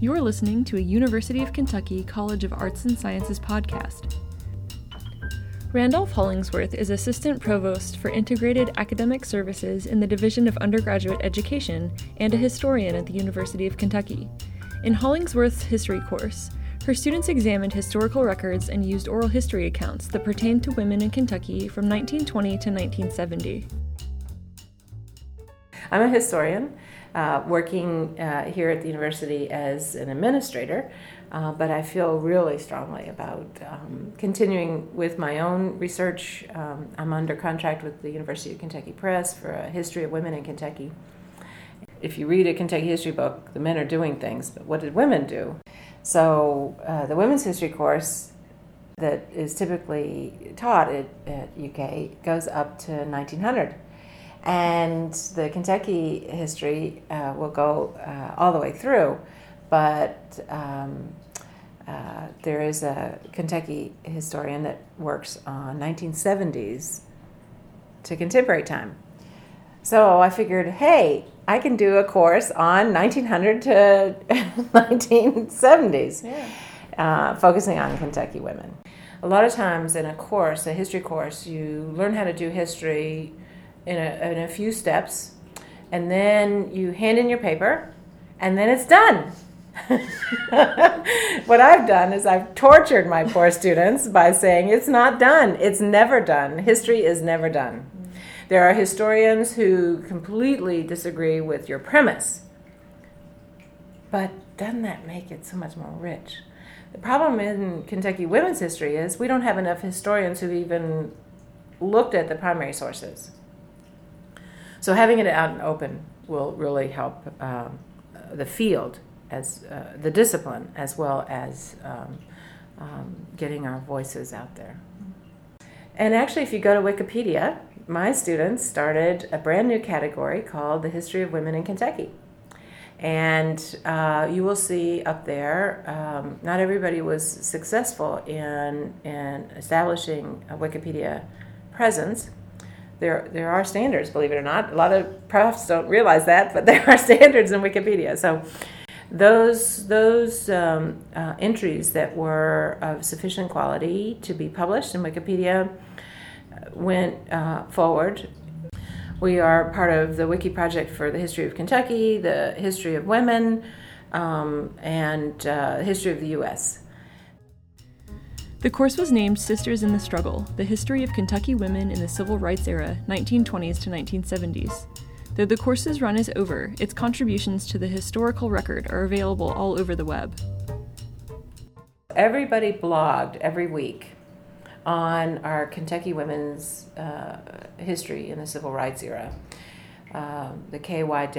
You're listening to a University of Kentucky College of Arts and Sciences podcast. Randolph Hollingsworth is Assistant Provost for Integrated Academic Services in the Division of Undergraduate Education and a historian at the University of Kentucky. In Hollingsworth's history course, her students examined historical records and used oral history accounts that pertained to women in Kentucky from 1920 to 1970. I'm a historian uh, working uh, here at the university as an administrator, uh, but I feel really strongly about um, continuing with my own research. Um, I'm under contract with the University of Kentucky Press for a history of women in Kentucky. If you read a Kentucky history book, the men are doing things, but what did women do? So uh, the women's history course that is typically taught at, at UK goes up to 1900 and the Kentucky history uh, will go uh, all the way through, but um, uh, there is a Kentucky historian that works on 1970s to contemporary time. So I figured, hey, I can do a course on 1900 to 1970s, yeah. Uh, focusing on Kentucky women. A lot of times in a course, a history course, you learn how to do history in a, in a few steps, and then you hand in your paper, and then it's done. what I've done is I've tortured my poor students by saying it's not done. It's never done. History is never done. There are historians who completely disagree with your premise. But doesn't that make it so much more rich? The problem in Kentucky women's history is we don't have enough historians who've even looked at the primary sources. So having it out and open will really help um, the field as uh, the discipline as well as um, um, getting our voices out there. And actually, if you go to Wikipedia, my students started a brand new category called the History of Women in Kentucky. And uh, you will see up there, um, not everybody was successful in, in establishing a Wikipedia presence there there are standards, believe it or not. A lot of profs don't realize that, but there are standards in Wikipedia. So those those um, uh, entries that were of sufficient quality to be published in Wikipedia went uh, forward. We are part of the Wiki project for the history of Kentucky, the history of women, um, and uh, history of the U.S. The course was named Sisters in the Struggle The History of Kentucky Women in the Civil Rights Era, 1920s to 1970s. Though the course's run is over, its contributions to the historical record are available all over the web. Everybody blogged every week on our Kentucky women's uh, history in the civil rights era, um, the kywcrh.org.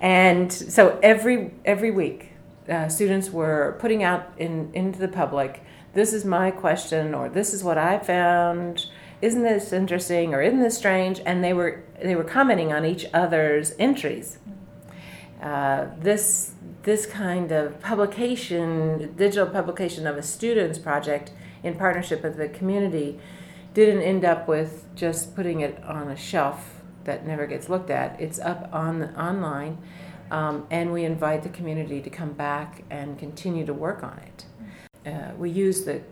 And so every every week uh, students were putting out in, into the public this is my question or this is what i found. Isn't this interesting or isn't this strange? And they were they were commenting on each other's entries. Uh, this this kind of publication digital publication of a student's project in partnership with the community didn't end up with just putting it on a shelf that never gets looked at. It's up on online um, and we invite the community to come back and continue to work on it. Uh, we use the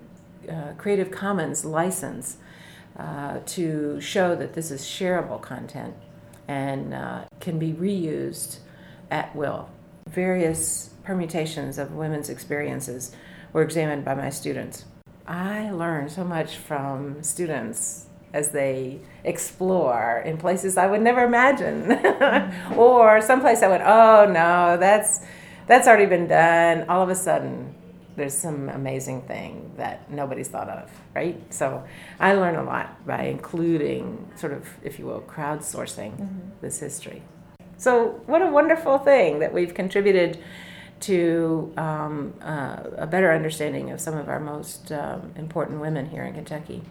uh, Creative Commons license uh, to show that this is shareable content and uh, can be reused at will. Various permutations of women's experiences were examined by my students. I learned so much from students as they explore in places I would never imagine, or someplace I went, oh no, that's that's already been done. All of a sudden, there's some amazing thing that nobody's thought of, right? So I learn a lot by including, sort of, if you will, crowdsourcing mm-hmm. this history. So what a wonderful thing that we've contributed to um, uh, a better understanding of some of our most um, important women here in Kentucky.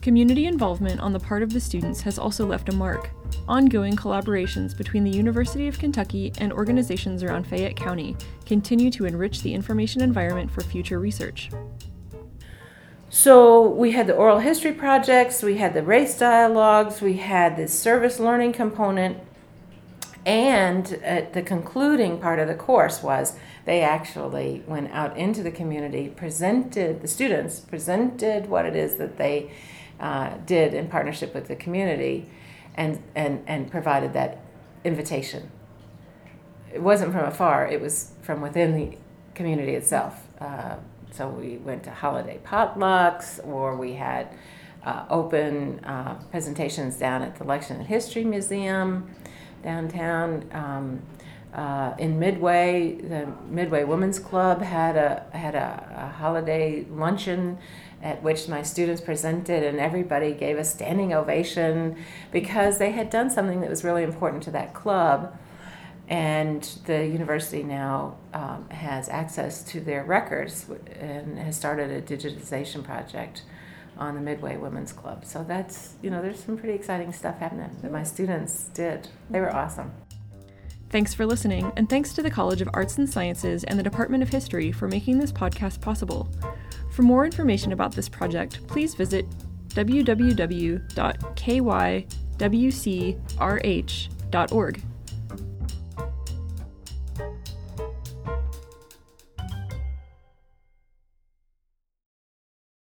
Community involvement on the part of the students has also left a mark. Ongoing collaborations between the University of Kentucky and organizations around Fayette County continue to enrich the information environment for future research. So, we had the oral history projects, we had the race dialogues, we had the service learning component, And uh, the concluding part of the course was they actually went out into the community, presented, the students presented what it is that they uh, did in partnership with the community and, and, and provided that invitation. It wasn't from afar, it was from within the community itself. Uh, so we went to holiday potlucks, or we had uh, open uh, presentations down at the and History Museum downtown. Um, uh, in Midway, the Midway Women's Club had a had a, a, holiday luncheon at which my students presented, and everybody gave a standing ovation because they had done something that was really important to that club. And the university now um, has access to their records and has started a digitization project on the Midway Women's Club. So that's, you know, there's some pretty exciting stuff happening that my students did. They were awesome. Thanks for listening, and thanks to the College of Arts and Sciences and the Department of History for making this podcast possible. For more information about this project, please visit www.kywcrh.org.